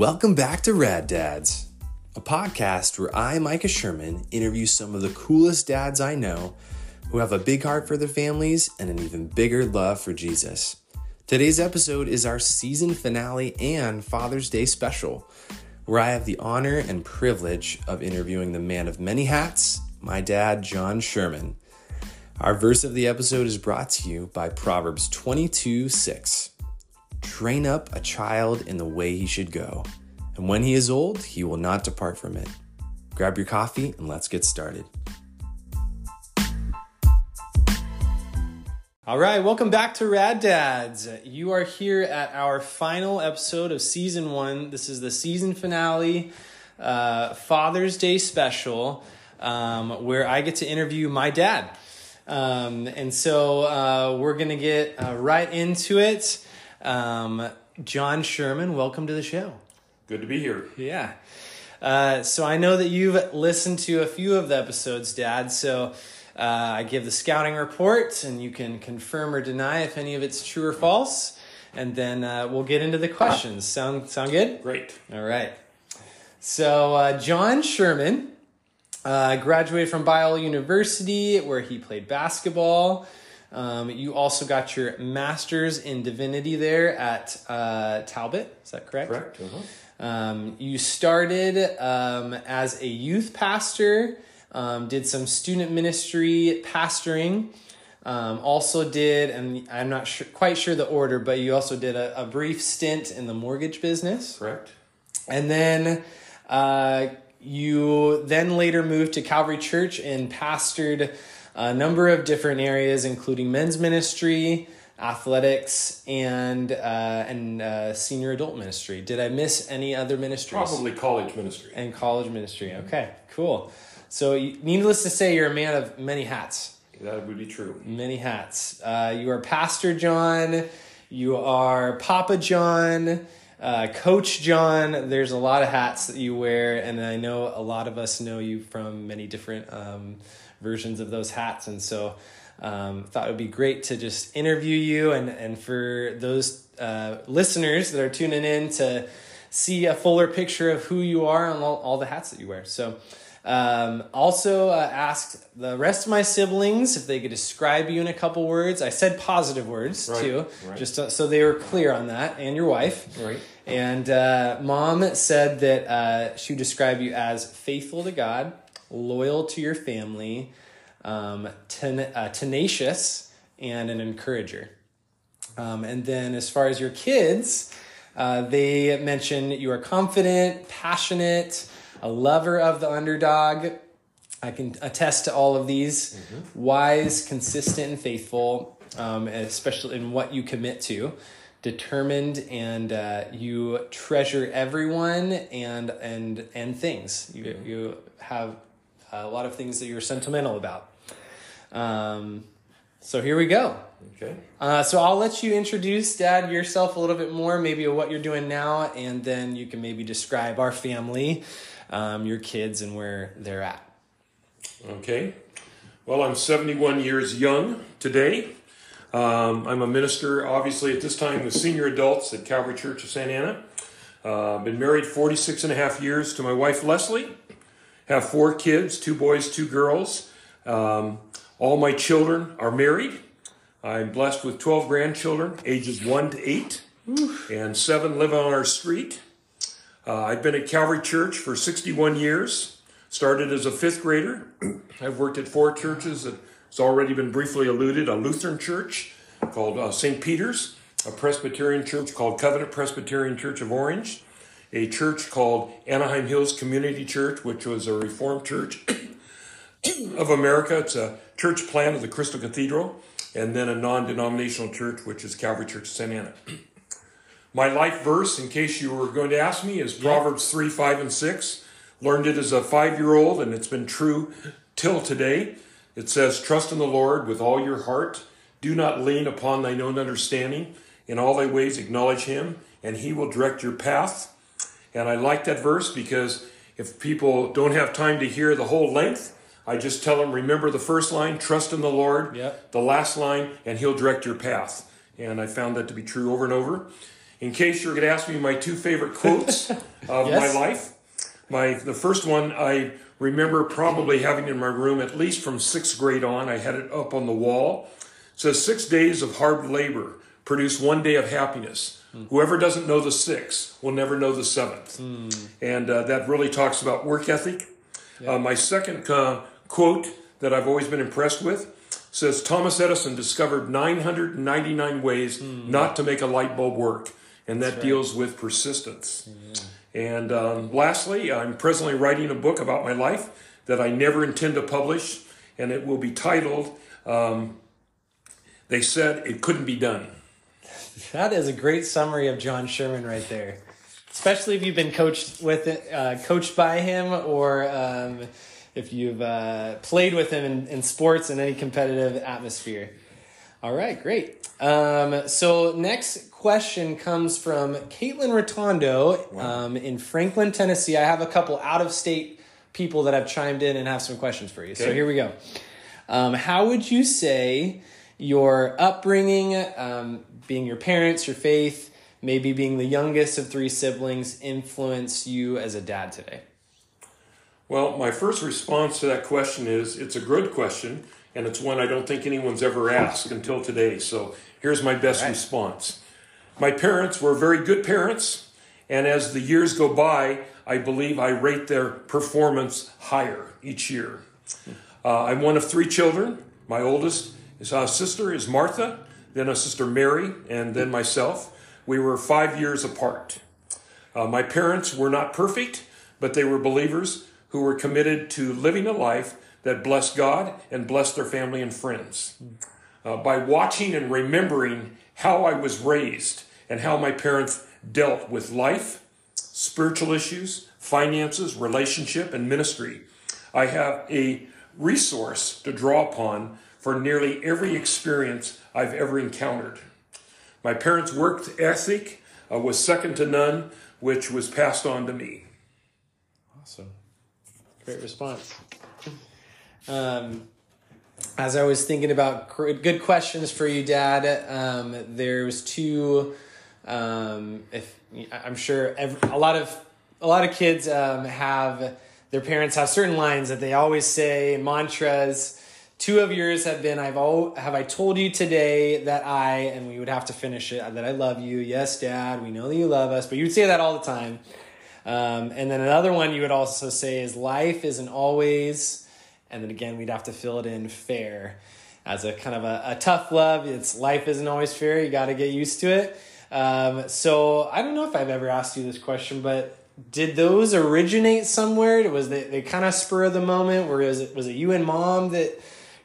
Welcome back to Rad Dads, a podcast where I, Micah Sherman, interview some of the coolest dads I know who have a big heart for their families and an even bigger love for Jesus. Today's episode is our season finale and Father's Day special, where I have the honor and privilege of interviewing the man of many hats, my dad, John Sherman. Our verse of the episode is brought to you by Proverbs 22 6. Train up a child in the way he should go, and when he is old, he will not depart from it. Grab your coffee and let's get started. All right, welcome back to Rad Dads. You are here at our final episode of season one. This is the season finale, uh, Father's Day special, um, where I get to interview my dad. Um, and so uh, we're going to get uh, right into it. Um, John Sherman, welcome to the show. Good to be here. Yeah. Uh, so I know that you've listened to a few of the episodes, Dad. So uh, I give the scouting report, and you can confirm or deny if any of it's true or false. And then uh, we'll get into the questions. Sound sound good? Great. All right. So uh, John Sherman uh, graduated from Biola University, where he played basketball. Um, you also got your master's in divinity there at uh, Talbot. Is that correct? Correct. Uh-huh. Um, you started um, as a youth pastor, um, did some student ministry pastoring. Um, also did, and I'm not sure, quite sure the order, but you also did a, a brief stint in the mortgage business. Correct. And then uh, you then later moved to Calvary Church and pastored a number of different areas, including men's ministry, athletics, and uh, and uh, senior adult ministry. Did I miss any other ministries? Probably college ministry. And college ministry. Okay, cool. So, needless to say, you're a man of many hats. That would be true. Many hats. Uh, you are Pastor John. You are Papa John. Uh, Coach John. There's a lot of hats that you wear, and I know a lot of us know you from many different um, versions of those hats. And so, um, thought it would be great to just interview you, and and for those uh, listeners that are tuning in to see a fuller picture of who you are and all, all the hats that you wear. So. Um, also uh, asked the rest of my siblings if they could describe you in a couple words. I said positive words Right, too, right. just so, so they were clear on that, and your wife. Right. And uh, mom said that uh, she would describe you as faithful to God, loyal to your family, um, ten- uh, tenacious, and an encourager. Um, and then as far as your kids, uh, they mention you are confident, passionate, a lover of the underdog. I can attest to all of these. Wise, consistent, and faithful, um, especially in what you commit to. Determined, and uh, you treasure everyone and and and things. You you have a lot of things that you're sentimental about. Um, so here we go. Okay. Uh, so I'll let you introduce, Dad, yourself a little bit more, maybe what you're doing now, and then you can maybe describe our family, um, your kids, and where they're at. Okay. Well, I'm 71 years young today. Um, I'm a minister, obviously, at this time with senior adults at Calvary Church of Santa Ana. Uh, been married 46 and a half years to my wife, Leslie. I have four kids, two boys, two girls. Um, all my children are married. I'm blessed with 12 grandchildren, ages 1 to 8, and 7 live on our street. Uh, I've been at Calvary Church for 61 years. Started as a fifth grader. I've worked at four churches that has already been briefly alluded a Lutheran church called uh, St. Peter's, a Presbyterian church called Covenant Presbyterian Church of Orange, a church called Anaheim Hills Community Church, which was a Reformed church of America. It's a church plan of the Crystal Cathedral, and then a non denominational church, which is Calvary Church of Santa Ana. My life verse, in case you were going to ask me, is Proverbs 3, 5, and 6. Learned it as a five year old, and it's been true till today. It says, Trust in the Lord with all your heart. Do not lean upon thine own understanding. In all thy ways acknowledge him, and he will direct your path. And I like that verse because if people don't have time to hear the whole length, I just tell them, remember the first line, trust in the Lord. Yep. The last line, and he'll direct your path. And I found that to be true over and over. in case you're going to ask me my two favorite quotes of Yes. my life, my the first one I remember probably having in my room at least from sixth grade on. I had it up on the wall. It says six days of hard labor produce one day of happiness. Whoever doesn't know the six will never know the seventh. And uh, that really talks about work ethic. Uh, my second uh, quote that I've always been impressed with says Thomas Edison discovered 999 ways not to make a light bulb work, and that deals with persistence. And um, lastly, I'm presently writing a book about my life that I never intend to publish, and it will be titled um, They Said It Couldn't Be Done. That is a great summary of John Sherman right there. Especially if you've been coached with uh, coached by him, or um, if you've uh, played with him in, in sports in any competitive atmosphere. All right, great. Um, so next question comes from Caitlin Rotondo um, in Franklin, Tennessee. I have a couple out of state people that have chimed in and have some questions for you. So here we go. Um, how would you say your upbringing, um, being your parents, your faith, maybe being the youngest of three siblings, influence you as a dad today? Well, my first response to that question is it's a good question, and it's one I don't think anyone's ever asked until today. So here's my best response. My parents were very good parents, and as the years go by, I believe I rate their performance higher each year. Uh, I'm one of three children. My oldest is, uh, sister is Martha, then a sister Mary, and then myself. We were five years apart. Uh, my parents were not perfect, but they were believers who were committed to living a life that blessed God and blessed their family and friends. Uh, by watching and remembering how I was raised and how my parents dealt with life, spiritual issues, finances, relationship, and ministry, I have a resource to draw upon for nearly every experience I've ever encountered. My parents' work ethic uh, was second to none, which was passed on to me. Awesome. Great response. Um, as I was thinking about good questions for you, Dad, um, there's two. Um, if I'm sure every, a lot of a lot of kids um, have their parents have certain lines that they always say mantras. Two of yours have been I've all have I told you today that I and we would have to finish it that I love you. Yes, Dad, we know that you love us, but you would say that all the time. Um, and then another one you would also say is life isn't always, and then again we'd have to fill it in fair as a kind of a, a tough love. It's life isn't always fair. You got to get used to it. Um, so I don't know if I've ever asked you this question, but did those originate somewhere? Was they, they kind of spur of the moment? Or was it was it you and mom that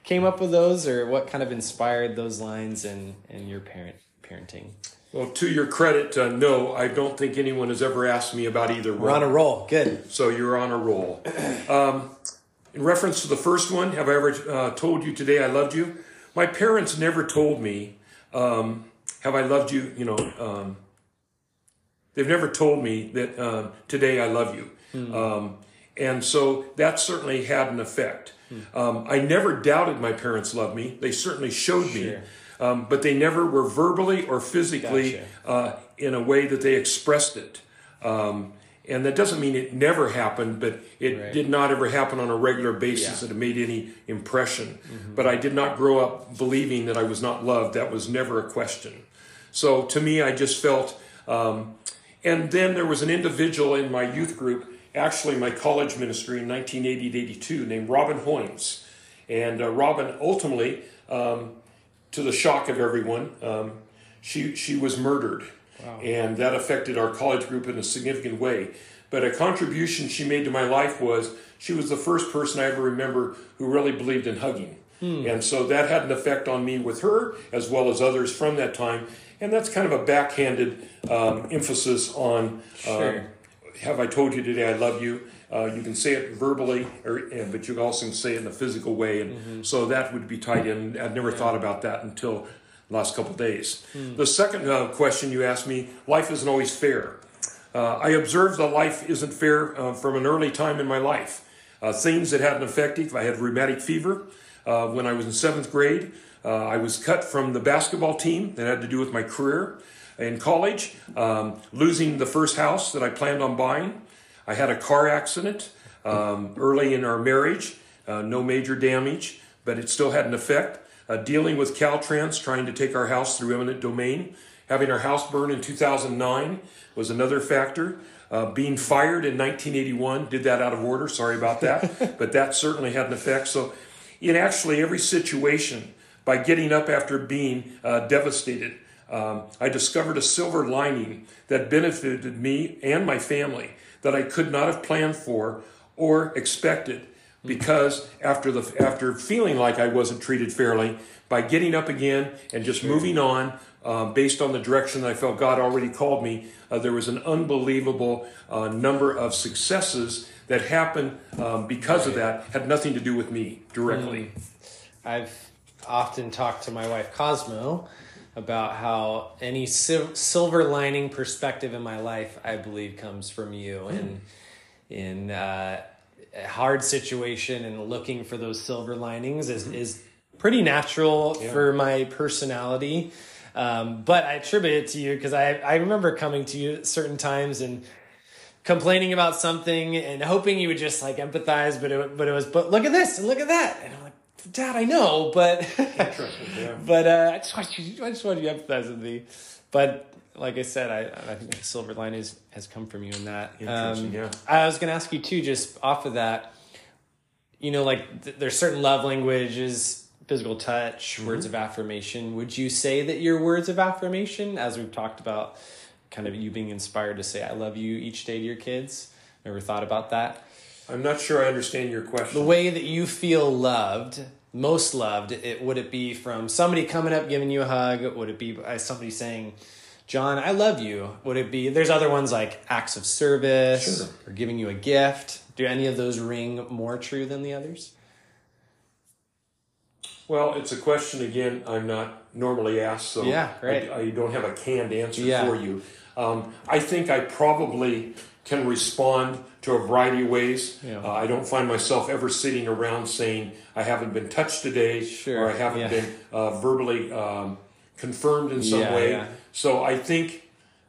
came up with those, or what kind of inspired those lines in in your parent parenting? Well, to your credit, uh, no, I don't think anyone has ever asked me about either We're on a roll. Good. so you're on a roll. Um, in reference to the first one, have I ever uh, told you today I loved you? My parents never told me, um, have I loved you? You know, um, they've never told me that um, today I love you. Um, and so that certainly had an effect. Um, I never doubted my parents loved me. They certainly showed me. Um, but they never were verbally or physically Gotcha. uh, in a way that they expressed it. Um, and that doesn't mean it never happened, but it Right. did not ever happen on a regular basis Yeah. Mm-hmm. that it made any impression. But I did not grow up believing that I was not loved. That was never a question. So to me, I just felt. Um, and then there was an individual in my youth group, actually my college ministry in 1980 to 82, named Robin Hoynes. And uh, Robin ultimately, um, to the shock of everyone, um, she, she was murdered. And that affected our college group in a significant way. But a contribution she made to my life was she was the first person I ever remember who really believed in hugging. And so that had an effect on me with her, as well as others from that time. And that's kind of a backhanded um, emphasis on Sure. Have I told you today I love you? Uh, you can say it verbally, or, but you also can also say it in a physical way, and so that would be tied in. I'd never thought about that until the last couple of days. The second uh, question you asked me: Life isn't always fair. Uh, I observed that life isn't fair uh, from an early time in my life. Uh, things that had an effect. I had rheumatic fever uh, when I was in seventh grade. Uh, I was cut from the basketball team that had to do with my career. In college, um, losing the first house that I planned on buying. I had a car accident um, early in our marriage, uh, no major damage, but it still had an effect. Uh, dealing with Caltrans, trying to take our house through eminent domain. Having our house burned in 2009 was another factor. Uh, being fired in 1981 did that out of order. Sorry about that, but that certainly had an effect. So, in actually every situation, by getting up after being uh, devastated, um, I discovered a silver lining that benefited me and my family that I could not have planned for or expected because after the after feeling like I wasn't treated fairly, by getting up again and just moving on um, based on the direction that I felt God already called me, uh, there was an unbelievable uh, number of successes that happened um, because of that. Had nothing to do with me directly. Mm. I've often talked to my wife Cosmo about how any sil- silver lining perspective in my life, I believe, comes from you. Mm. And in uh, a hard situation and looking for those silver linings is, is pretty natural Yeah. for my personality. Um, but I attribute it to you because I, I remember coming to you at certain times and complaining about something and hoping you would just like empathize, but it, but it was, but look at this and look at that. And Dad, I know, but, yeah. but uh, I just want you, I just want you to empathize with me. But like I said, I, I think the silver line has, has come from you in that. Um, yeah. I was going to ask you too, just off of that, you know, like th- there's certain love languages, physical touch, Mm-hmm. words of affirmation. Would you say that your words of affirmation, as we've talked about, kind of you being inspired to say "I love you" each day to your kids? Ever thought about that? I'm not sure I understand your question. The way that you feel loved, most loved, it would it be from somebody coming up giving you a hug? Would it be somebody saying, "John, I love you"? Would it be? There's other ones like acts of service Sure. or giving you a gift. Do any of those ring more true than the others? Well, it's a question again I'm not normally asked, so Yeah, great. I, I don't have a canned answer Yeah. for you. Um, I think I probably can respond to a variety of ways. Yeah. Uh, I don't find myself ever sitting around saying I haven't been touched today, Sure, or I haven't yeah. been uh, verbally um, confirmed in some way. So I think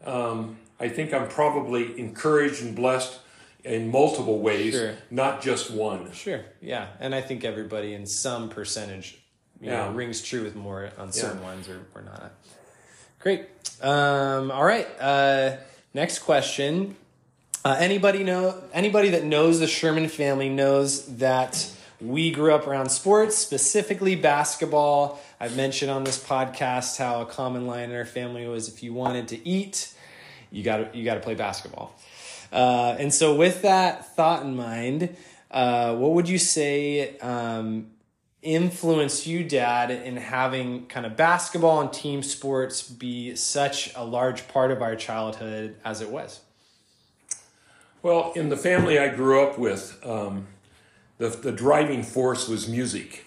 um, I think I'm probably encouraged and blessed in multiple ways, Sure. not just one. Sure. Yeah, and I think everybody in some percentage, Yeah. know, rings true with more on certain ones or, or not. Great. Um, all right. Uh, next question. Uh, anybody know anybody that knows the Sherman family knows that we grew up around sports, specifically basketball. I've mentioned on this podcast how a common line in our family was if you wanted to eat, you got to you got to play basketball. Uh, and so, with that thought in mind, uh, what would you say um, influenced you, Dad, in having kind of basketball and team sports be such a large part of our childhood as it was? Well, in the family I grew up with, um, the, the driving force was music.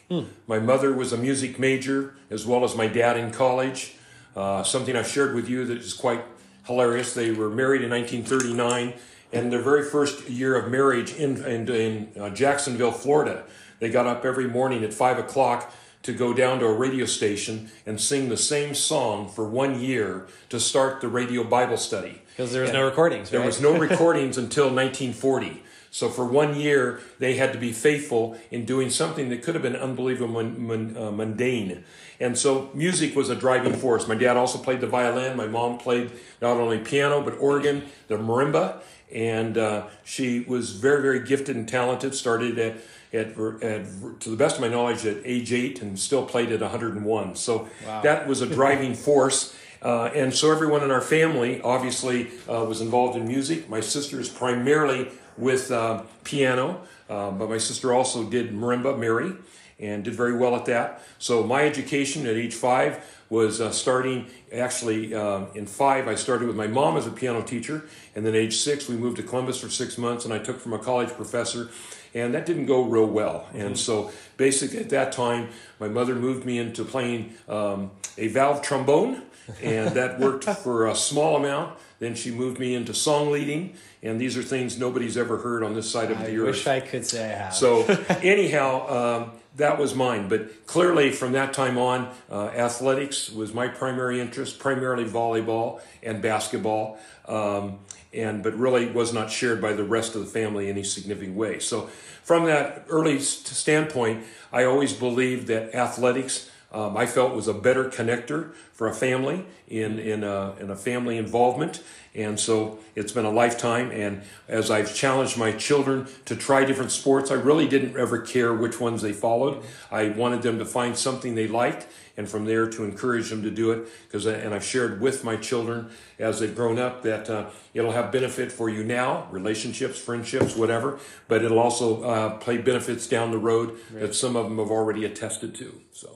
My mother was a music major, as well as my dad in college. Uh, something I shared with you that is quite hilarious. They were married in 1939, and their very first year of marriage in, in, in uh, Jacksonville, Florida, they got up every morning at 5 o'clock to go down to a radio station and sing the same song for one year to start the radio Bible study. Because there was no recordings. There was no recordings until 1940. So for one year, they had to be faithful in doing something that could have been unbelievably mun- uh, mundane. And so music was a driving force. My dad also played the violin. My mom played not only piano, but organ, the marimba. And uh, she was very, very gifted and talented. Started at, at, at, to the best of my knowledge, at age eight and still played at 101. So Wow. that was a driving force. Uh, and so everyone in our family obviously uh, was involved in music. My sister is primarily with uh, piano, uh, but my sister also did marimba, Mary, and did very well at that. So my education at age five was uh, starting actually uh, in five. I started with my mom as a piano teacher, and then age six we moved to Columbus for six months, and I took from a college professor and that didn't go real well. And so, basically, at that time, my mother moved me into playing um, a valve trombone, and that worked for a small amount. Then she moved me into song leading, and these are things nobody's ever heard on this side of I the earth. I wish I could say I have. So, anyhow, um, that was mine. But clearly, from that time on, uh, athletics was my primary interest, primarily volleyball and basketball, um, and but really was not shared by the rest of the family in any significant way. So, from that early st- standpoint, I always believed that athletics. Um, I felt was a better connector for a family in in a, in a family involvement, and so it's been a lifetime. And as I've challenged my children to try different sports, I really didn't ever care which ones they followed. I wanted them to find something they liked, and from there to encourage them to do it. Because and I've shared with my children as they've grown up that uh, it'll have benefit for you now, relationships, friendships, whatever. But it'll also uh, play benefits down the road that some of them have already attested to. So.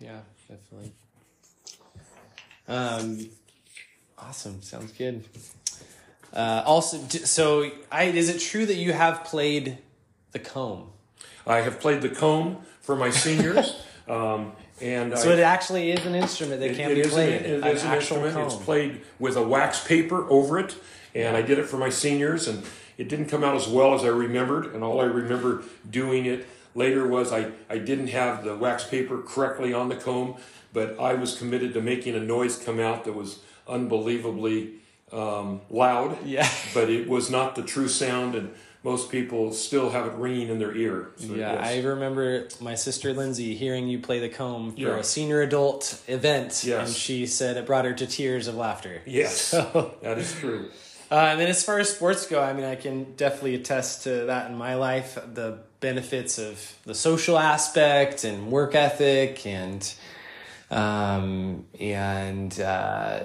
Yeah, definitely. Um, awesome. Sounds good. Uh, also, so I is it true that you have played the comb? I have played the comb for my seniors, um, and So I, it actually is an instrument that it- can it be is an- played. it an is an actual instrument. It's played with a wax paper over it, and I did it for my seniors, and it didn't come out as well as I remembered. And all I remember doing it later was I, I didn't have the wax paper correctly on the comb, but I was committed to making a noise come out that was unbelievably um, loud. Yeah. but it was not the true sound, and most people still have it ringing in their ear. So Yeah. I remember my sister Lindsay hearing you play the comb for Yeah. a senior adult event, Yes. and she said it brought her to tears of laughter. Yes, So, that is true. uh, and then as far as sports go, I mean, I can definitely attest to that in my life. The benefits of the social aspect and work ethic, and um, and uh,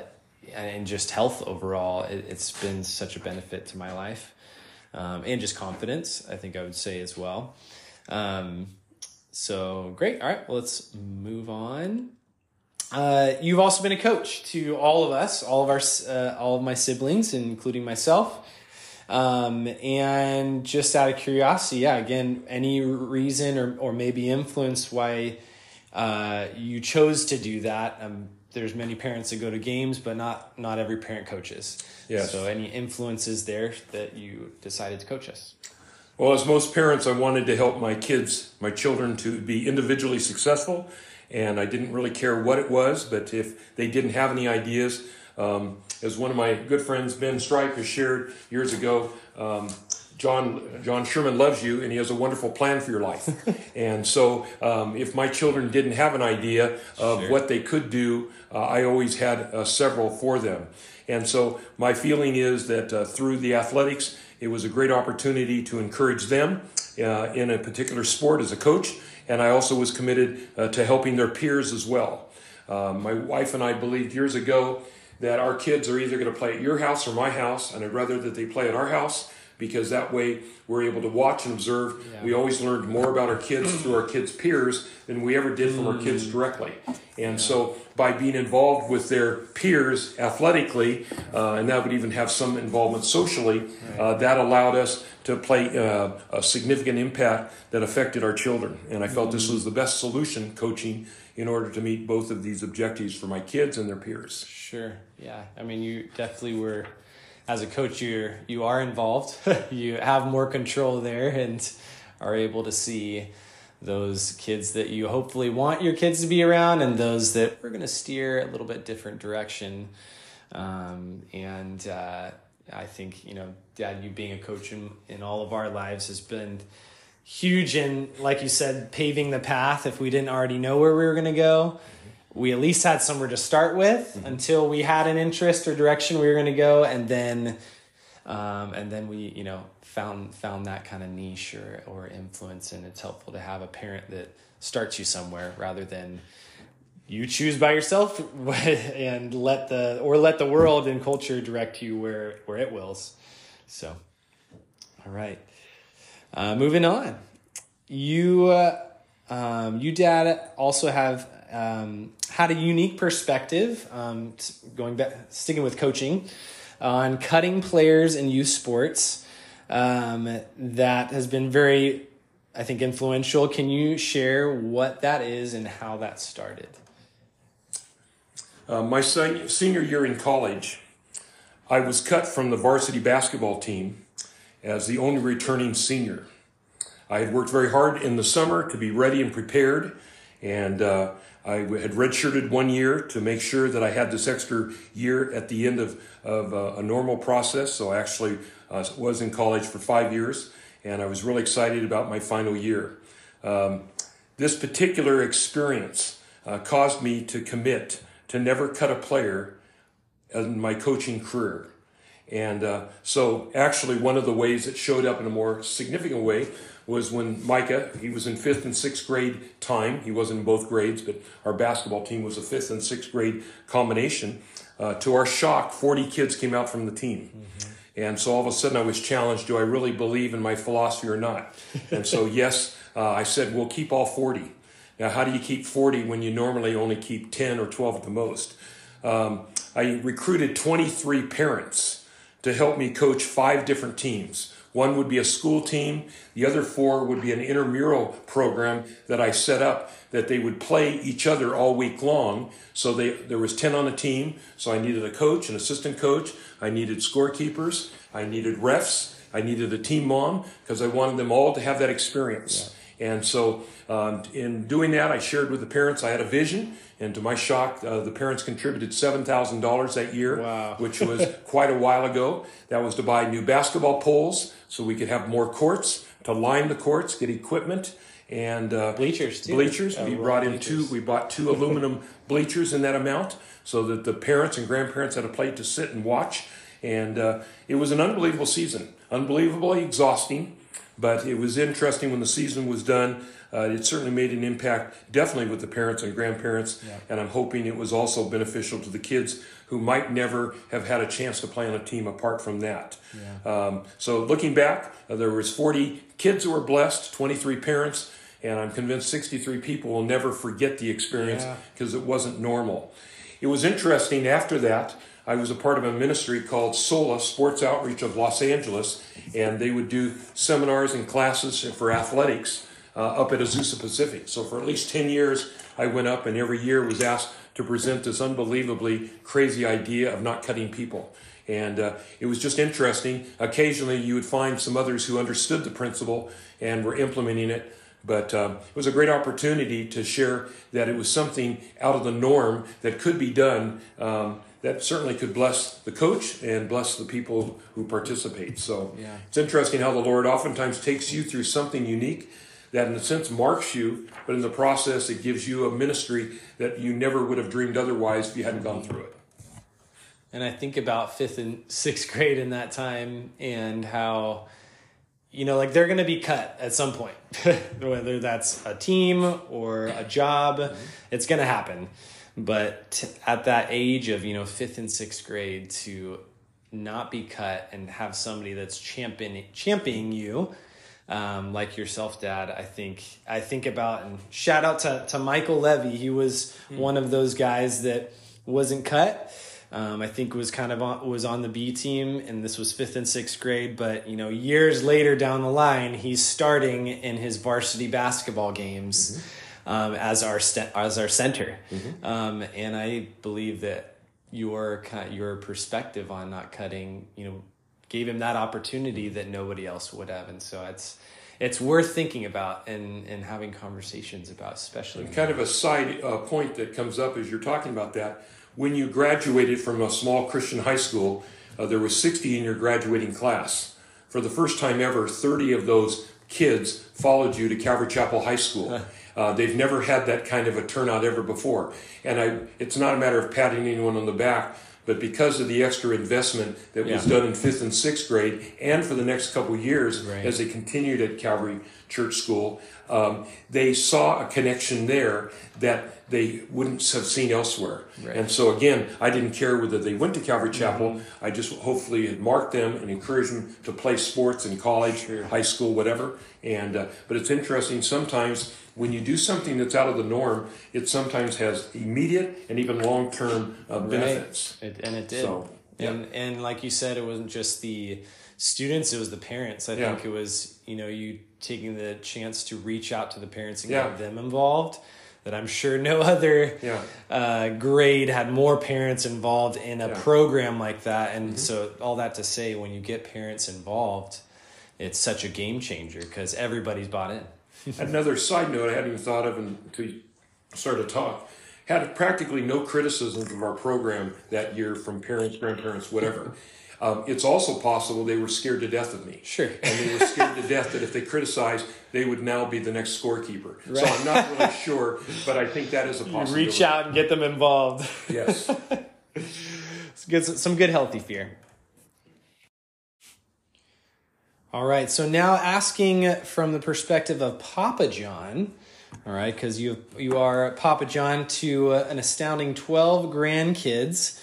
and just health overall. It, it's been such a benefit to my life, um, and just confidence. I think I would say as well. Um, so great. All right, well, let's move on. Uh, you've also been a coach to all of us, all of our, uh, all of my siblings, including myself. Um, and just out of curiosity, yeah, again, any reason or, or maybe influence why uh, you chose to do that? Um, there's many parents that go to games, but not not every parent coaches. Yes. So, any influences there that you decided to coach us? Well, as most parents, I wanted to help my kids, my children, to be individually successful, and I didn't really care what it was. But if they didn't have any ideas, um, as one of my good friends, Ben Stripe, has shared years ago, um, John John Sherman loves you, and he has a wonderful plan for your life. and so, um, if my children didn't have an idea of what they could do, uh, I always had uh, several for them. And so, my feeling is that uh, through the athletics, it was a great opportunity to encourage them uh, in a particular sport as a coach, and I also was committed uh, to helping their peers as well. Uh, my wife and I believed years ago that our kids are either going to play at your house or my house, and I'd rather that they play at our house because that way we're able to watch and observe. We always learned more about our kids through our kids' peers than we ever did from our kids directly. And so by being involved with their peers athletically, uh, and that would even have some involvement socially, uh, that allowed us to play uh, a significant impact that affected our children. And I felt this was the best solution, coaching, in order to meet both of these objectives for my kids and their peers. Sure. Yeah. I mean, you definitely were, as a coach, you're you are involved. you have more control there, and are able to see those kids that you hopefully want your kids to be around, and those that we're going to steer a little bit different direction. Um, and uh, I think you know, Dad, you being a coach in in all of our lives has been huge in, like you said, paving the path. If we didn't already know where we were going to go, we at least had somewhere to start with until we had an interest or direction we were going to go, and then, um, and then we, you know, found found that kind of niche or or influence, and it's helpful to have a parent that starts you somewhere rather than you choose by yourself and let the or let the world and culture direct you where where it wills. So, all right. Uh, moving on, you, uh, um, you, Dad, also have um, had a unique perspective. Um, going back, sticking with coaching, on cutting players in youth sports. Um, that has been very I think, influential. Can you share what that is and how that started? Uh, my sen- senior year in college, I was cut from the varsity basketball team as the only returning senior. I had worked very hard in the summer to be ready and prepared, and uh, I had redshirted one year to make sure that I had this extra year at the end of, of uh, a normal process. So I actually uh, was in college for five years, and I was really excited about my final year. Um, this particular experience uh, caused me to commit to never cut a player in my coaching career. And uh, so, actually, one of the ways it showed up in a more significant way was when Micah, he was in fifth and sixth grade time. He wasn't in both grades, but our basketball team was a fifth and sixth grade combination. Uh, to our shock, 40 kids came out from the team. Mm-hmm. And so all of a sudden I was challenged do I really believe in my philosophy or not? And so, yes, uh, I said, we'll keep all 40. Now, how do you keep 40 when you normally only keep 10 or 12 at the most? Um, I recruited 23 parents to help me coach five different teams. One would be a school team, the other four would be an intramural program that I set up that they would play each other all week long. So they, there was 10 on a team, so I needed a coach, an assistant coach, I needed scorekeepers, I needed refs, I needed a team mom because I wanted them all to have that experience. Yeah. And so um, in doing that, I shared with the parents I had a vision, and to my shock, uh, the parents contributed seven thousand dollars that year, wow. which was quite a while ago. That was to buy new basketball poles so we could have more courts, to line the courts, get equipment, and uh, bleachers too. Bleachers. Uh, we brought in bleachers. two. We bought two aluminum bleachers in that amount, so that the parents and grandparents had a place to sit and watch. And uh, it was an unbelievable season, unbelievably exhausting, but it was interesting when the season was done. Uh, it certainly made an impact, definitely with the parents and grandparents, yeah. and I'm hoping it was also beneficial to the kids who might never have had a chance to play on a team apart from that. Yeah. Um, so looking back, uh, there was 40 kids who were blessed, 23 parents, and I'm convinced 63 people will never forget the experience because yeah. it wasn't normal. It was interesting after that. I was a part of a ministry called SOLA, Sports Outreach of Los Angeles, and they would do seminars and classes for athletics uh, up at Azusa Pacific. So for at least 10 years, I went up and every year was asked to present this unbelievably crazy idea of not cutting people. And uh, it was just interesting. Occasionally, you would find some others who understood the principle and were implementing it. But um, it was a great opportunity to share that it was something out of the norm that could be done um, that certainly could bless the coach and bless the people who participate. So yeah. it's interesting how the Lord oftentimes takes you through something unique that, in a sense, marks you, but in the process, it gives you a ministry that you never would have dreamed otherwise if you hadn't gone through it. And I think about fifth and sixth grade in that time and how you know, like they're going to be cut at some point, whether that's a team or a job, mm-hmm. it's going to happen. But t- at that age of, you know, fifth and sixth grade to not be cut and have somebody that's championing, championing you, um, like yourself, Dad, I think I think about and shout out to, to Michael Levy. He was mm-hmm. one of those guys that wasn't cut um, I think was kind of on, was on the B team, and this was fifth and sixth grade. But you know, years later down the line, he's starting in his varsity basketball games mm-hmm. Um, as our st- as our center. Mm-hmm. Um, and I believe that your your perspective on not cutting, you know, gave him that opportunity that nobody else would have, and so it's it's worth thinking about and, and having conversations about, especially. And kind of a side uh, point that comes up as you're talking about that when you graduated from a small Christian high school, uh, there was 60 in your graduating class. For the first time ever, 30 of those kids followed you to Calvary Chapel High School. Uh, they've never had that kind of a turnout ever before. And I, it's not a matter of patting anyone on the back, but because of the extra investment that yeah. was done in fifth and sixth grade, and for the next couple years right. as they continued at Calvary Church School, um, they saw a connection there that they wouldn't have seen elsewhere. Right. And so again, I didn't care whether they went to Calvary Chapel. Mm-hmm. I just hopefully had marked them and encouraged them to play sports in college, sure. high school, whatever. And uh, but it's interesting sometimes when you do something that's out of the norm, it sometimes has immediate and even long term uh, benefits. Right. It, and it did. So, yeah. And and like you said, it wasn't just the students; it was the parents. I yeah. think it was you know you taking the chance to reach out to the parents and Yeah. get them involved. That I'm sure no other Yeah. uh, grade had more parents involved in a Yeah. program like that. And Mm-hmm. so, all that to say, when you get parents involved, it's such a game changer because everybody's bought in. Another side note I hadn't even thought of until you started to talk. Had practically no criticisms of our program that year from parents, grandparents, whatever. Um, it's also possible they were scared to death of me. Sure. And they were scared to death that if they criticized, they would now be the next scorekeeper. So I'm not really sure, but I think that is a possibility. Reach out and get them involved. Yes. It's good, some good healthy fear. All right, so now asking from the perspective of Papa John, all right, because you you are Papa John to uh, an astounding twelve grandkids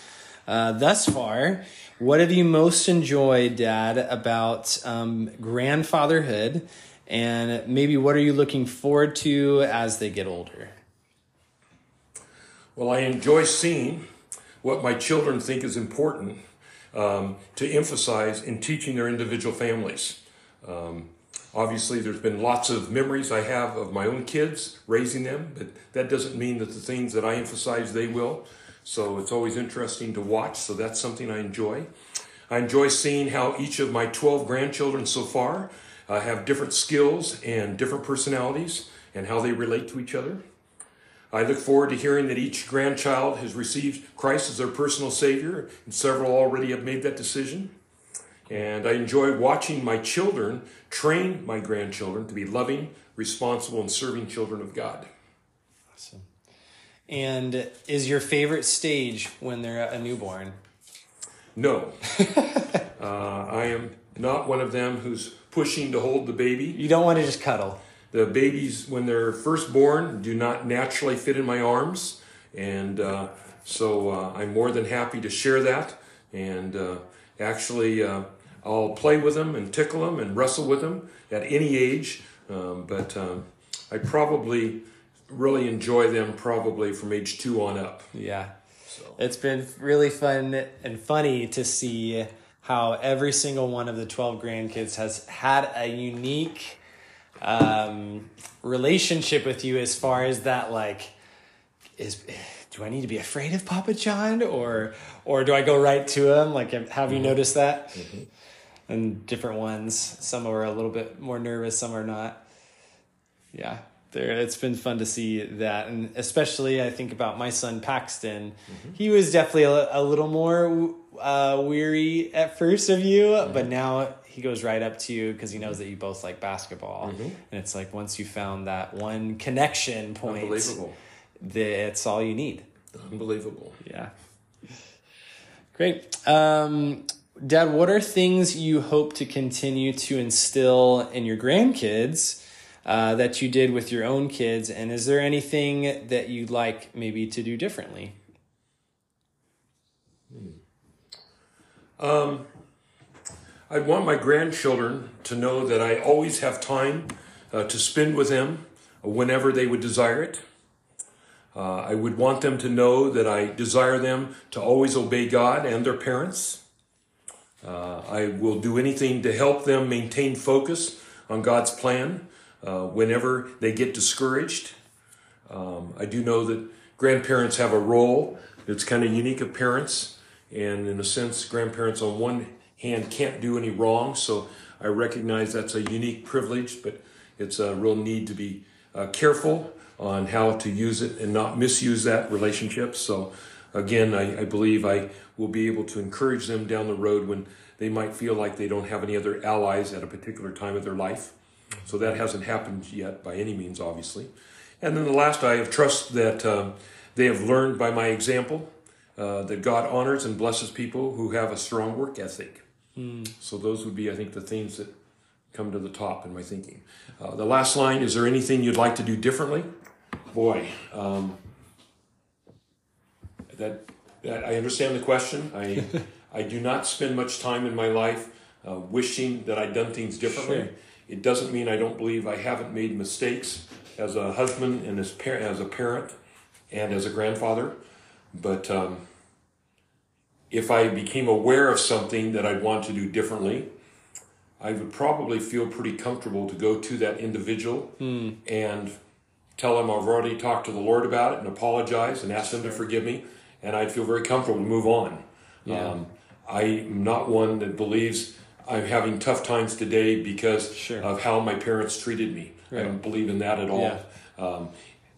uh, thus far. What have you most enjoyed, Dad, about um, grandfatherhood, and maybe what are you looking forward to as they get older? Well, I enjoy seeing what my children think is important um, to emphasize in teaching their individual families. Um, obviously, there's been lots of memories I have of my own kids raising them, but that doesn't mean that the things that I emphasize they will. So it's always interesting to watch. So that's something I enjoy. I enjoy seeing how each of my 12 grandchildren so far uh, have different skills and different personalities and how they relate to each other. I look forward to hearing that each grandchild has received Christ as their personal Savior, and several already have made that decision. And I enjoy watching my children train my grandchildren to be loving, responsible, and serving children of God. Awesome. And is your favorite stage when they're a newborn? No, uh, I am not one of them who's pushing to hold the baby. You don't want to just cuddle. The babies, when they're first born, do not naturally fit in my arms. And uh, so uh, I'm more than happy to share that. And uh, actually, uh, I'll play with them and tickle them and wrestle with them at any age. Um, but um, I probably really enjoy them probably from age two on up. Yeah. It's been really fun and funny to see how every single one of the 12 grandkids has had a unique um, relationship with you as far as that, like, is do I need to be afraid of Papa John or or do I go right to him? Like, have you noticed that? And different ones, some are a little bit more nervous, some are not. Yeah, there. It's been fun to see that, and especially I think about my son Paxton. He was definitely a, a little more uh, weary at first of you, but now he goes right up to you because he knows that you both like basketball, and it's like once you found that one connection point, Unbelievable. that's all you need. Unbelievable. Yeah. Great. Um, Dad, what are things you hope to continue to instill in your grandkids uh, that you did with your own kids? And is there anything that you'd like maybe to do differently? I want my grandchildren to know that I always have time uh, to spend with them whenever they would desire it. Uh, I would want them to know that I desire them to always obey God and their parents. Uh, I will do anything to help them maintain focus on God's plan uh, whenever they get discouraged. Um, I do know that grandparents have a role that's kind of unique of parents, and in a sense, grandparents on one hand can't do any wrong, so I recognize that's a unique privilege, but it's a real need to be uh, careful on how to use it and not misuse that relationship. So, again, I, I believe I will be able to encourage them down the road when they might feel like they don't have any other allies at a particular time of their life. So that hasn't happened yet by any means, obviously. And then the last, I have trust that um, they have learned by my example uh, that God honors and blesses people who have a strong work ethic. So those would be, I think, the themes that come to the top in my thinking. Uh, the last line: Is there anything you'd like to do differently? Boy, um, that that I understand the question. I I do not spend much time in my life uh, wishing that I'd done things differently. Sure. It doesn't mean I don't believe I haven't made mistakes as a husband and as par- as a parent and as a grandfather, but um, if I became aware of something that I'd want to do differently, I would probably feel pretty comfortable to go to that individual and tell them I've already talked to the Lord about it and apologize and ask them to forgive me, and I'd feel very comfortable to move on. Yeah. Um, I'm not one that believes I'm having tough times today because Sure. of how my parents treated me. I don't believe in that at all. Yeah. Um,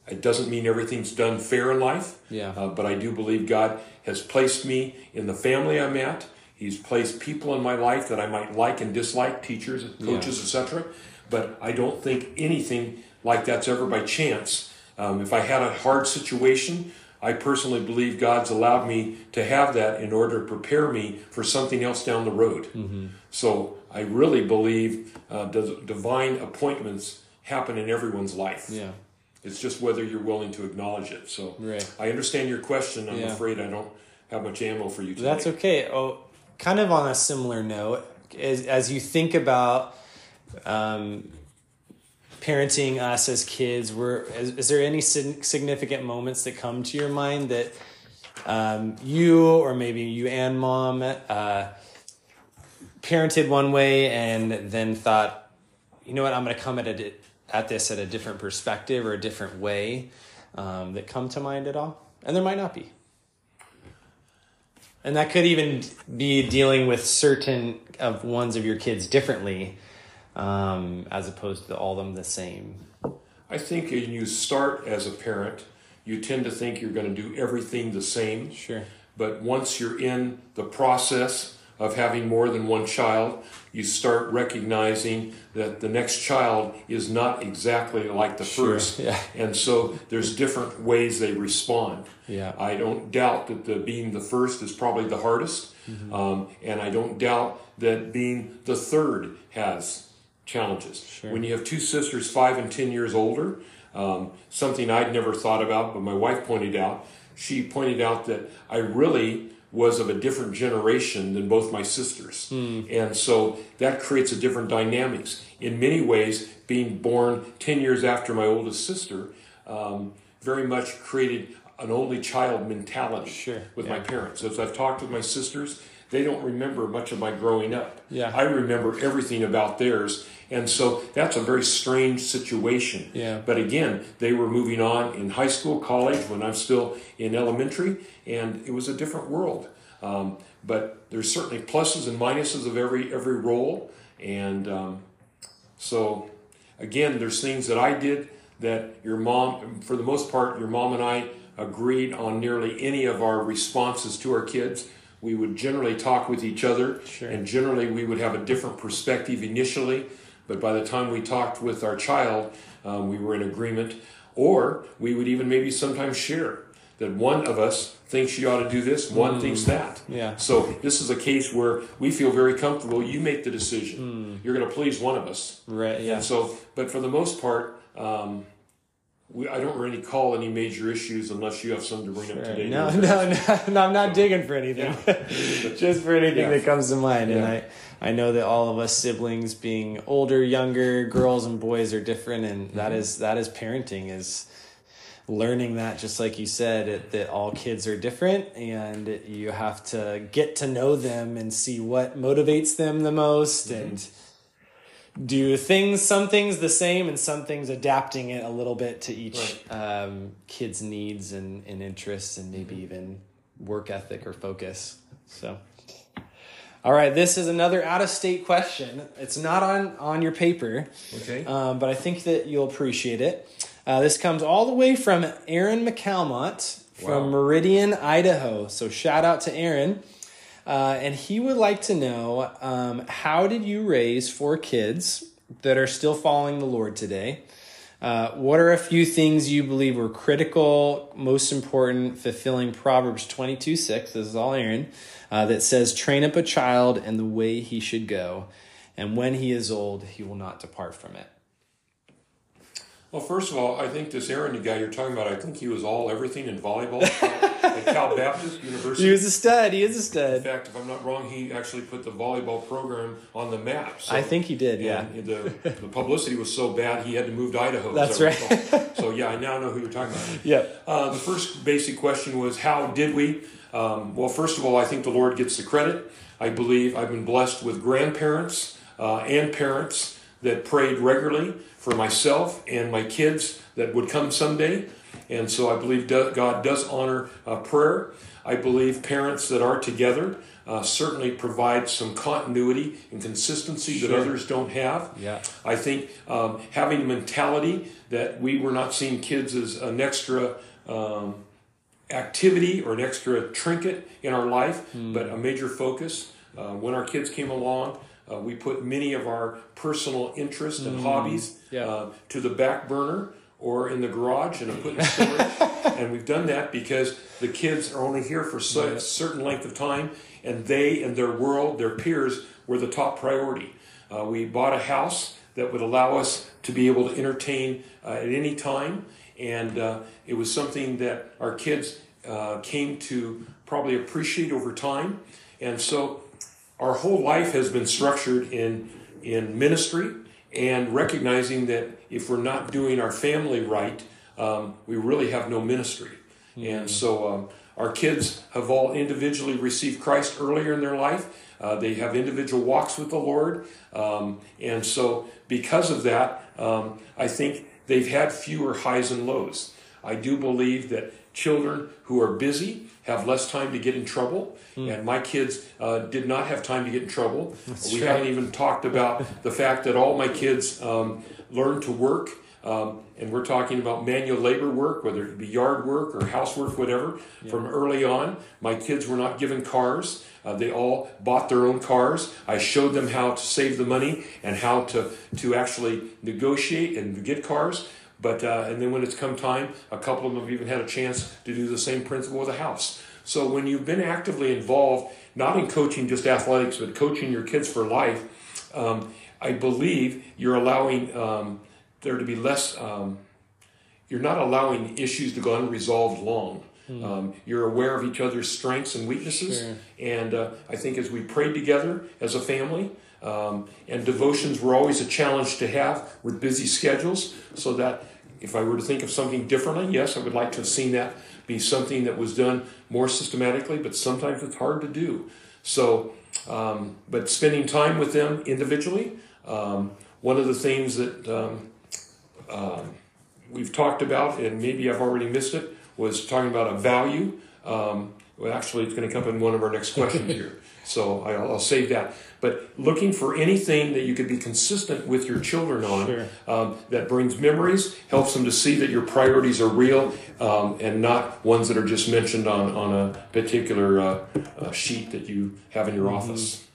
it doesn't mean everything's done fair in life, Yeah. uh, but I do believe God has placed me in the family I'm at. He's placed people in my life that I might like and dislike, teachers, coaches, etc. But I don't think anything like that's ever by chance. Um, if I had a hard situation, I personally believe God's allowed me to have that in order to prepare me for something else down the road. So I really believe uh, divine appointments happen in everyone's life. Yeah. It's just whether you're willing to acknowledge it. So Right. I understand your question. I'm Yeah. afraid I don't have much ammo for you today. That's okay. Oh, kind of on a similar note, as, as you think about um, parenting us as kids, were is, is there any significant moments that come to your mind that um, you or maybe you and mom uh, parented one way and then thought, you know what, I'm going to come at it at this at a different perspective or a different way um, that come to mind at all? And there might not be. And that could even be dealing with certain of ones of your kids differently, um, as opposed to all of them the same. I think when you start as a parent, you tend to think you're going to do everything the same. Sure. But once you're in the process of having more than one child, you start recognizing that the next child is not exactly like the Sure, first. yeah. And so there's different ways they respond. Yeah. I don't doubt that the being the first is probably the hardest. Mm-hmm. Um, and I don't doubt that being the third has challenges. Sure. When you have two sisters, five and ten years older, um, something I'd never thought about, but my wife pointed out, she pointed out that I really was of a different generation than both my sisters. And so that creates a different dynamics. In many ways, being born 10 years after my oldest sister um, very much created an only child mentality Sure, with yeah. my parents. As I've talked with my sisters, they don't remember much of my growing up. Yeah. I remember everything about theirs. And so that's a very strange situation. Yeah. But again, they were moving on in high school, college, when I'm still in elementary, and it was a different world. Um, but there's certainly pluses and minuses of every every role, and um, so again, there's things that I did that your mom, for the most part, your mom and I agreed on nearly any of our responses to our kids. We would generally talk with each other, Sure. and generally we would have a different perspective initially, but by the time we talked with our child, um, we were in agreement. Or we would even maybe sometimes share that one of us thinks you ought to do this, one thinks that. Yeah. So this is a case where we feel very comfortable. You make the decision. You're going to please one of us. Right. Yeah. And so, but for the most part, um, we, I don't really call any major issues unless you have some to bring up today. No, no, no, no, I'm not digging for anything. Just for anything Yeah. that comes to mind. And I, I know that all of us siblings being older, younger, girls and boys are different and that Mm-hmm. is that is parenting is learning that just like you said it, that all kids are different and you have to get to know them and see what motivates them the most Mm-hmm. and do things some things the same and some things adapting it a little bit to each um, kid's needs and, and interests and maybe even work ethic or focus. So all right this is another out of state question. It's not on on your paper Okay. um, but i think that you'll appreciate it. Uh, this comes all the way from aaron mccalmont from Wow. meridian idaho. So shout out to aaron uh, and he would like to know um, how did you raise four kids that are still following the Lord today? Uh, what are a few things you believe were critical, most important, fulfilling Proverbs 22 6? This is all Aaron, uh, that says, Train up a child in the way he should go, and when he is old, he will not depart from it. Well, first of all, I think this Aaron guy you're talking about, I think he was all everything in volleyball Cal Baptist University. He was a stud. He is a stud. in fact, if I'm not wrong, he actually put the volleyball program on the map. So, I think he did, yeah. the, the publicity was so bad, he had to move to Idaho. That's right. so, yeah, I now know who you're talking about. Yeah. Uh, the first basic question was, how did we? Um, well, first of all, I think the Lord gets the credit. I believe I've been blessed with grandparents uh, and parents that prayed regularly for myself and my kids that would come someday. And so I believe God does honor uh, prayer. I believe parents that are together uh, certainly provide some continuity and consistency sure. that others don't have. Yeah. I think um, having a mentality that we were not seeing kids as an extra um, activity or an extra trinket in our life, mm. but a major focus. Uh, when our kids came along, uh, we put many of our personal interests and mm. hobbies yeah. uh, to the back burner or in the garage and put in storage. and we've done that because the kids are only here for so, a certain length of time, and they and their world, their peers, were the top priority. Uh, we bought a house that would allow us to be able to entertain uh, at any time, and uh, it was something that our kids uh, came to probably appreciate over time. And so, our whole life has been structured in in ministry and recognizing that if we're not doing our family right, um, we really have no ministry. Mm-hmm. And so um, our kids have all individually received Christ earlier in their life. Uh, they have individual walks with the Lord. Um, and so, because of that, um, I think they've had fewer highs and lows. I do believe that children who are busy have less time to get in trouble. Mm. And my kids uh, did not have time to get in trouble. That's we haven't even talked about the fact that all my kids um, learned to work. Um, and we're talking about manual labor work, whether it be yard work or housework, whatever, yeah. from early on. My kids were not given cars. Uh, they all bought their own cars. I showed them how to save the money and how to, to actually negotiate and get cars. But uh, and then when it's come time, a couple of them have even had a chance to do the same principle with a house. So when you've been actively involved, not in coaching just athletics, but coaching your kids for life, um, I believe you're allowing um, there to be less. Um, you're not allowing issues to go unresolved long. Hmm. Um, you're aware of each other's strengths and weaknesses. Sure. And uh, I think as we prayed together as a family, um, and devotions were always a challenge to have with busy schedules, so that if I were to think of something differently, yes, I would like to have seen that be something that was done more systematically, but sometimes it's hard to do. So, um, but spending time with them individually, um, one of the things that um, um we've talked about, and maybe I've already missed it, was talking about a value. Um, well, actually, it's going to come in one of our next questions here. So I'll, I'll, save that. But looking for anything that you could be consistent with your children on sure. um, that brings memories, helps them to see that your priorities are real um, and not ones that are just mentioned on, on a particular uh, uh, sheet that you have in your mm-hmm. office.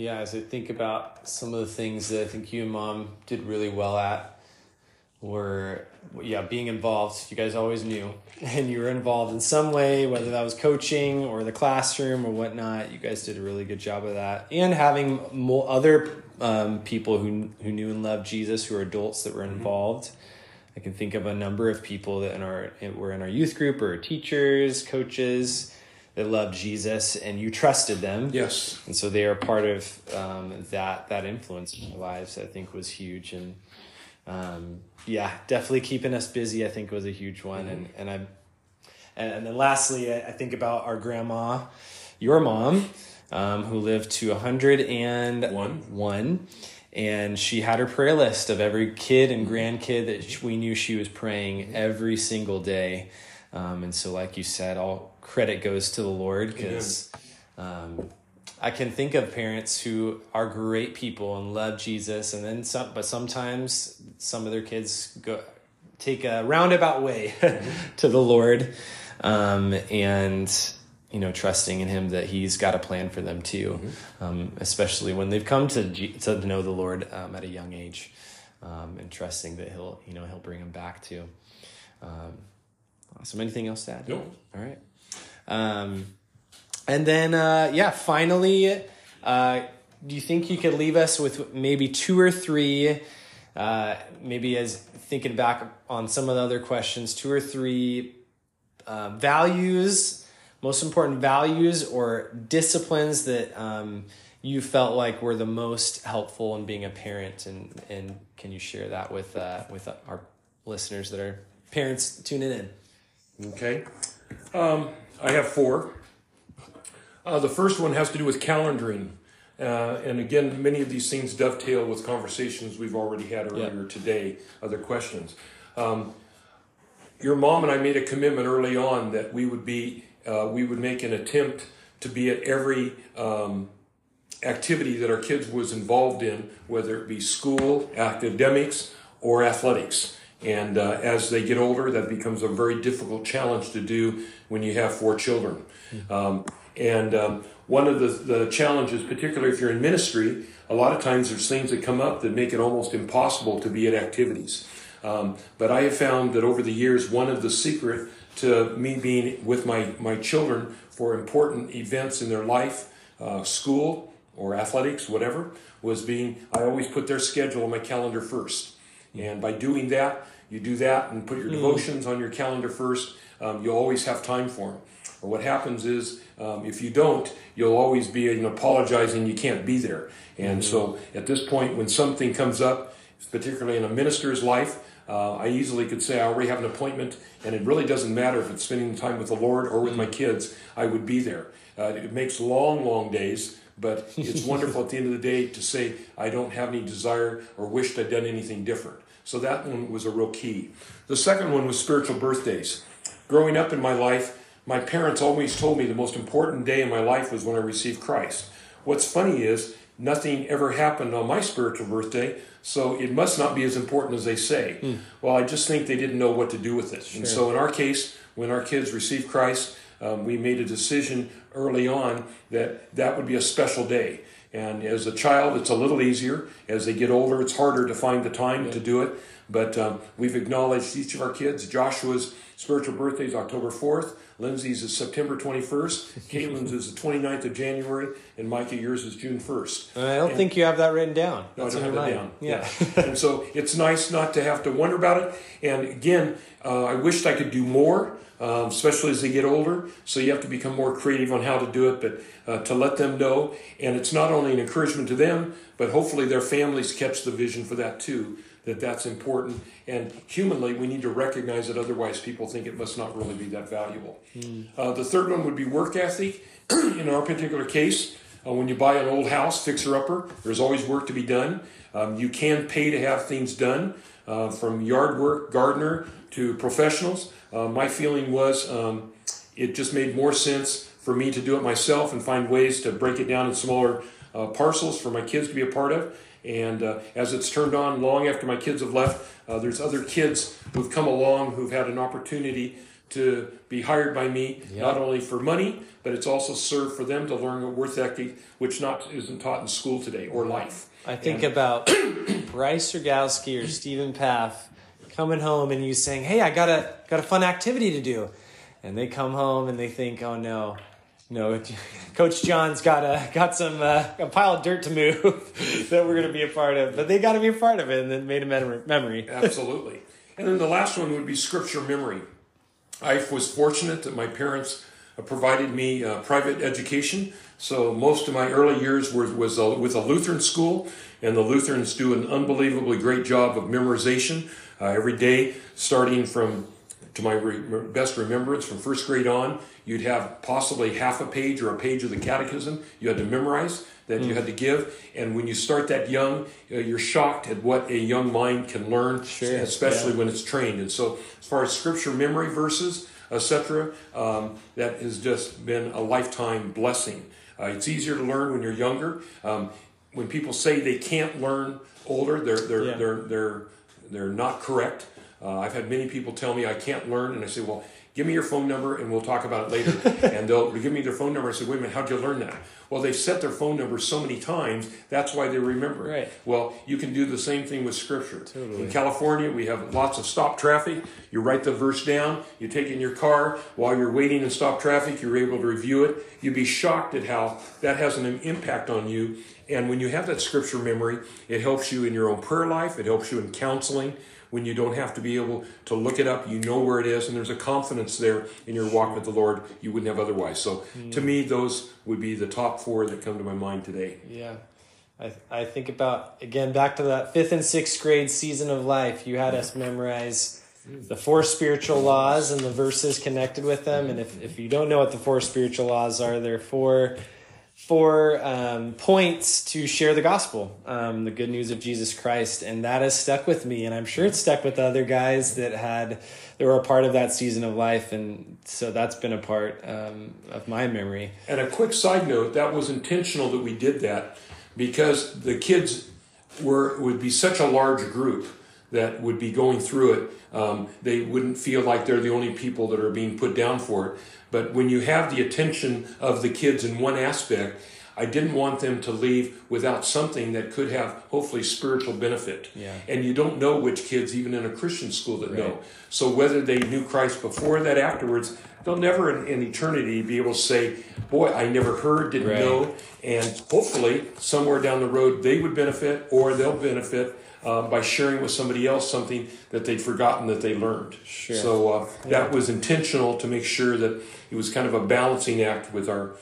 Yeah, as I think about some of the things that I think you and mom did really well at were yeah being involved. You guys always knew. And you were involved in some way whether that was coaching or the classroom or whatnot. You guys did a really good job of that. And having more other um, people who who knew and loved jesus who are adults that were mm-hmm. involved. Mm-hmm. i can think of a number of people that in our were in our youth group or teachers coaches that loved jesus and you trusted them yes and so they are part of um, that that influence in our lives i think was huge and um, yeah, definitely keeping us busy. I think was a huge one, mm-hmm. and and I, and, then lastly, I, think about our grandma, your mom, um, who lived to hundred and one. One, and she had her prayer list of every kid and grandkid that we knew she was praying every single day, um, and so like you said, all credit goes to the Lord because. Um, I can think of parents who are great people and love Jesus, and then some, but sometimes some of their kids go take a roundabout way to the Lord, um, and you know, trusting in Him that He's got a plan for them too, mm-hmm. um, especially when they've come to to know the Lord um, at a young age, um, and trusting that He'll you know He'll bring them back to. Awesome. Anything else to add? Nope. All right. Um, and then, uh, yeah, finally, uh, do you think you could leave us with maybe two or three, uh, maybe as thinking back on some of the other questions, two or three uh, values, most important values or disciplines that um, you felt like were the most helpful in being a parent? And, and can you share that with, uh, with our listeners that are parents tuning in? Okay. Um, I have four. Uh, the first one has to do with calendaring. Uh, and again, many of these things dovetail with conversations we've already had earlier today, other questions. Um, your mom and I made a commitment early on that we would be, uh, we would make an attempt to be at every um, activity that our kids was involved in, whether it be school, academics, or athletics. And uh, as they get older, that becomes a very difficult challenge to do when you have four children. Um, and um, one of the, the challenges, particularly if you're in ministry, a lot of times there's things that come up that make it almost impossible to be at activities. Um, but I have found that over the years, one of the secret to me being with my, my children for important events in their life, uh, school or athletics, whatever, was being, I always put their schedule on my calendar first. And by doing that, you do that and put your mm. devotions on your calendar first, um, you'll always have time for them. Or what happens is, um, if you don't, you'll always be you know, apologizing you can't be there. And mm-hmm. so at this point, when something comes up, particularly in a minister's life, uh, I easily could say I already have an appointment, and it really doesn't matter if it's spending time with the Lord or with my mm. kids, I would be there. Uh, it makes long, long days, but it's wonderful at the end of the day to say, I don't have any desire or wished I'd done anything different. So that one was a real key. The second one was spiritual birthdays. Growing up in my life, my parents always told me the most important day in my life was when I received Christ. What's funny is nothing ever happened on my spiritual birthday, so it must not be as important as they say. Mm. Well, I just think they didn't know what to do with it. Sure. And so in our case, when our kids received Christ, um, we made a decision early on that that would be a special day. And as a child, it's a little easier. As they get older, it's harder to find the time yeah. to do it. But um, we've acknowledged each of our kids. Joshua's spiritual birthday is October 4th. Lindsay's is September 21st. Caitlin's is the 29th of January. And Micah, yours is June 1st. I don't and, think you have that written down. No, That's I don't have it down. Yeah. yeah. and so it's nice not to have to wonder about it. And again, uh, I wished I could do more. Um, especially as they get older. So you have to become more creative on how to do it, but uh, to let them know. And it's not only an encouragement to them, but hopefully their families catch the vision for that too that that's important. And humanly, we need to recognize that otherwise, people think it must not really be that valuable. Mm. Uh, the third one would be work ethic. In our particular case, uh, when you buy an old house, fixer upper, there's always work to be done. Um, you can pay to have things done, uh, from yard work, gardener, to professionals. Uh, my feeling was um, it just made more sense for me to do it myself and find ways to break it down in smaller uh, parcels for my kids to be a part of. And uh, as it's turned on long after my kids have left, uh, there's other kids who've come along who've had an opportunity to be hired by me, yep. not only for money, but it's also served for them to learn a worth ethic, which not isn't taught in school today or life. I think and, about Bryce Rogowski or Stephen Paff coming home and you saying, "Hey, I got a got a fun activity to do," and they come home and they think, "Oh no, no, Coach John's got a got some uh, a pile of dirt to move that we're going to be a part of, but they got to be a part of it, and then made a memory. Absolutely, and then the last one would be scripture memory. I was fortunate that my parents provided me uh, private education, so most of my early years were, was a, with a Lutheran school, and the Lutherans do an unbelievably great job of memorization uh, every day, starting from to my re- best remembrance from first grade on, you'd have possibly half a page or a page of the catechism you had to memorize that mm. you had to give. And when you start that young, uh, you're shocked at what a young mind can learn, sure. especially yeah. when it's trained. And so, as far as scripture memory verses, etc., um, that has just been a lifetime blessing. Uh, it's easier to learn when you're younger. Um, when people say they can't learn older, they're they're yeah. they're they're they're not correct. Uh, I've had many people tell me I can't learn, and I say, well, give me your phone number and we'll talk about it later. and they'll give me their phone number. I say, wait a minute, how'd you learn that? Well, they've set their phone number so many times, that's why they remember it. Right. Well, you can do the same thing with Scripture. Totally. In California, we have lots of stop traffic. You write the verse down, you take it in your car. While you're waiting in stop traffic, you're able to review it. You'd be shocked at how that has an impact on you. And when you have that Scripture memory, it helps you in your own prayer life, it helps you in counseling when you don't have to be able to look it up. You know where it is, and there's a confidence there in your walk with the Lord you wouldn't have otherwise. So mm. to me, those would be the top four that come to my mind today. Yeah. I, I think about, again, back to that fifth and sixth grade season of life, you had us memorize the four spiritual laws and the verses connected with them. And if, if you don't know what the four spiritual laws are, they're four four um, points to share the gospel, um, the good news of Jesus Christ, and that has stuck with me, and I'm sure it's stuck with other guys that had that were a part of that season of life, and so that's been a part um, of my memory. And a quick side note: that was intentional that we did that because the kids were would be such a large group that would be going through it. Um, they wouldn't feel like they're the only people that are being put down for it. But when you have the attention of the kids in one aspect, I didn't want them to leave without something that could have hopefully spiritual benefit. Yeah. And you don't know which kids, even in a Christian school, that Right. know. So whether they knew Christ before that, afterwards, they'll never in, in eternity be able to say, "Boy, I never heard, didn't Right. know." And hopefully, somewhere down the road, they would benefit, or they'll benefit. Uh, by sharing with somebody else something that they'd forgotten that they learned. Sure. So uh, that was intentional to make sure that it was kind of a balancing act with our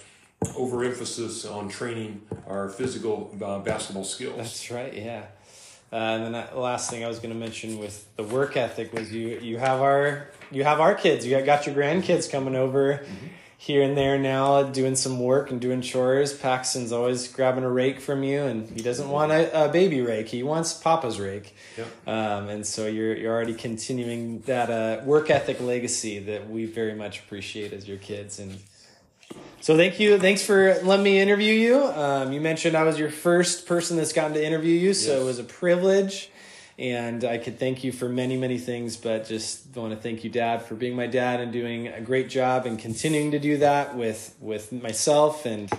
overemphasis on training our physical uh, basketball skills. That's right. Yeah. Uh, and then that, the last thing I was going to mention with the work ethic was you you have our you have our kids. You got your grandkids coming over here and there now, doing some work and doing chores. Paxton's always grabbing a rake from you, and he doesn't want a, a baby rake. He wants Papa's rake. Yep. Um, and so you're you're already continuing that uh, work ethic legacy that we very much appreciate as your kids and. So thank you. Thanks for letting me interview you. Um, you mentioned I was your first person that's gotten to interview you, so Yes. it was a privilege, and I could thank you for many, many things. But just want to thank you, Dad, for being my dad and doing a great job and continuing to do that with with myself and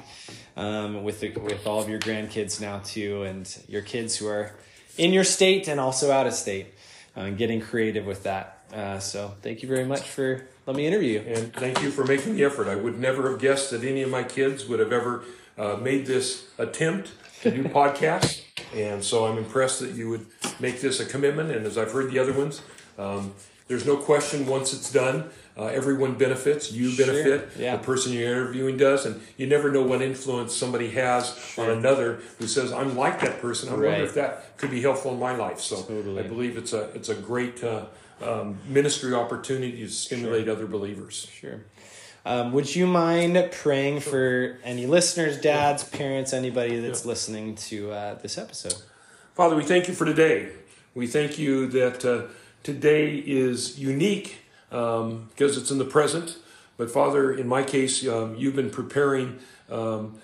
um, with the, with all of your grandkids now too, and your kids who are in your state and also out of state, uh, getting creative with that. Uh, so thank you very much for letting me interview you. And thank you for making the effort. I would never have guessed that any of my kids would have ever uh, made this attempt to do podcasts. And so I'm impressed that you would make this a commitment. And as I've heard the other ones, um, there's no question once it's done, uh, everyone benefits. You Sure, benefit, yeah. the person you're interviewing does. And you never know what influence somebody has on another who says, I'm like that person. I Right. wonder if that could be helpful in my life. So Totally. I believe it's a, it's a great uh, um, ministry opportunity to stimulate other believers. Sure. Um, would you mind praying for any listeners, dads, parents, anybody that's listening to uh, this episode? Father, we thank you for today. We thank you that uh, today is unique um, because it's in the present. But Father, in my case, um, you've been preparing um,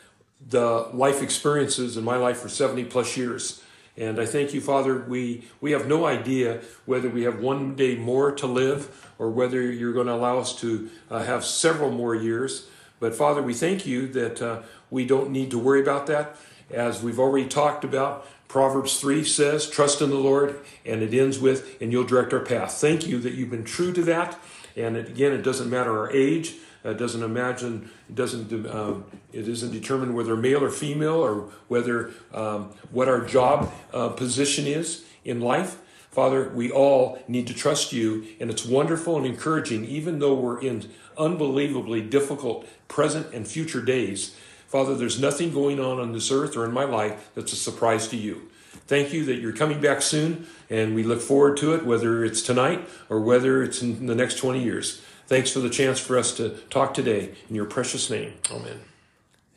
the life experiences in my life for 70 plus years. And I thank you, Father. We, we have no idea whether we have one day more to live or whether you're going to allow us to uh, have several more years. But Father, we thank you that uh, we don't need to worry about that. As we've already talked about, Proverbs 3 says, Trust in the Lord, and it ends with, And you'll direct our path. Thank you that you've been true to that. And it, again, it doesn't matter our age. It doesn't imagine. Doesn't. Um, it isn't determined whether male or female, or whether um, what our job uh, position is in life. Father, we all need to trust you, and it's wonderful and encouraging, even though we're in unbelievably difficult present and future days. Father, there's nothing going on on this earth or in my life that's a surprise to you. Thank you that you're coming back soon, and we look forward to it, whether it's tonight or whether it's in the next 20 years. Thanks for the chance for us to talk today. In your precious name, amen.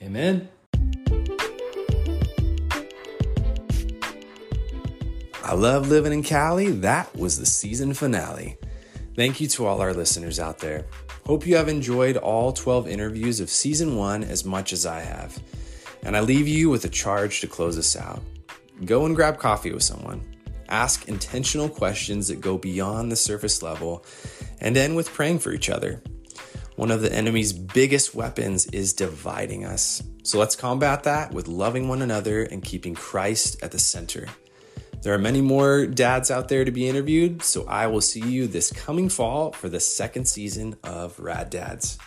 Amen. I love living in Cali. That was the season finale. Thank you to all our listeners out there. Hope you have enjoyed all 12 interviews of season one as much as I have. And I leave you with a charge to close us out. Go and grab coffee with someone. Ask intentional questions that go beyond the surface level and end with praying for each other. One of the enemy's biggest weapons is dividing us. So let's combat that with loving one another and keeping Christ at the center. There are many more dads out there to be interviewed, so I will see you this coming fall for the second season of Rad Dads.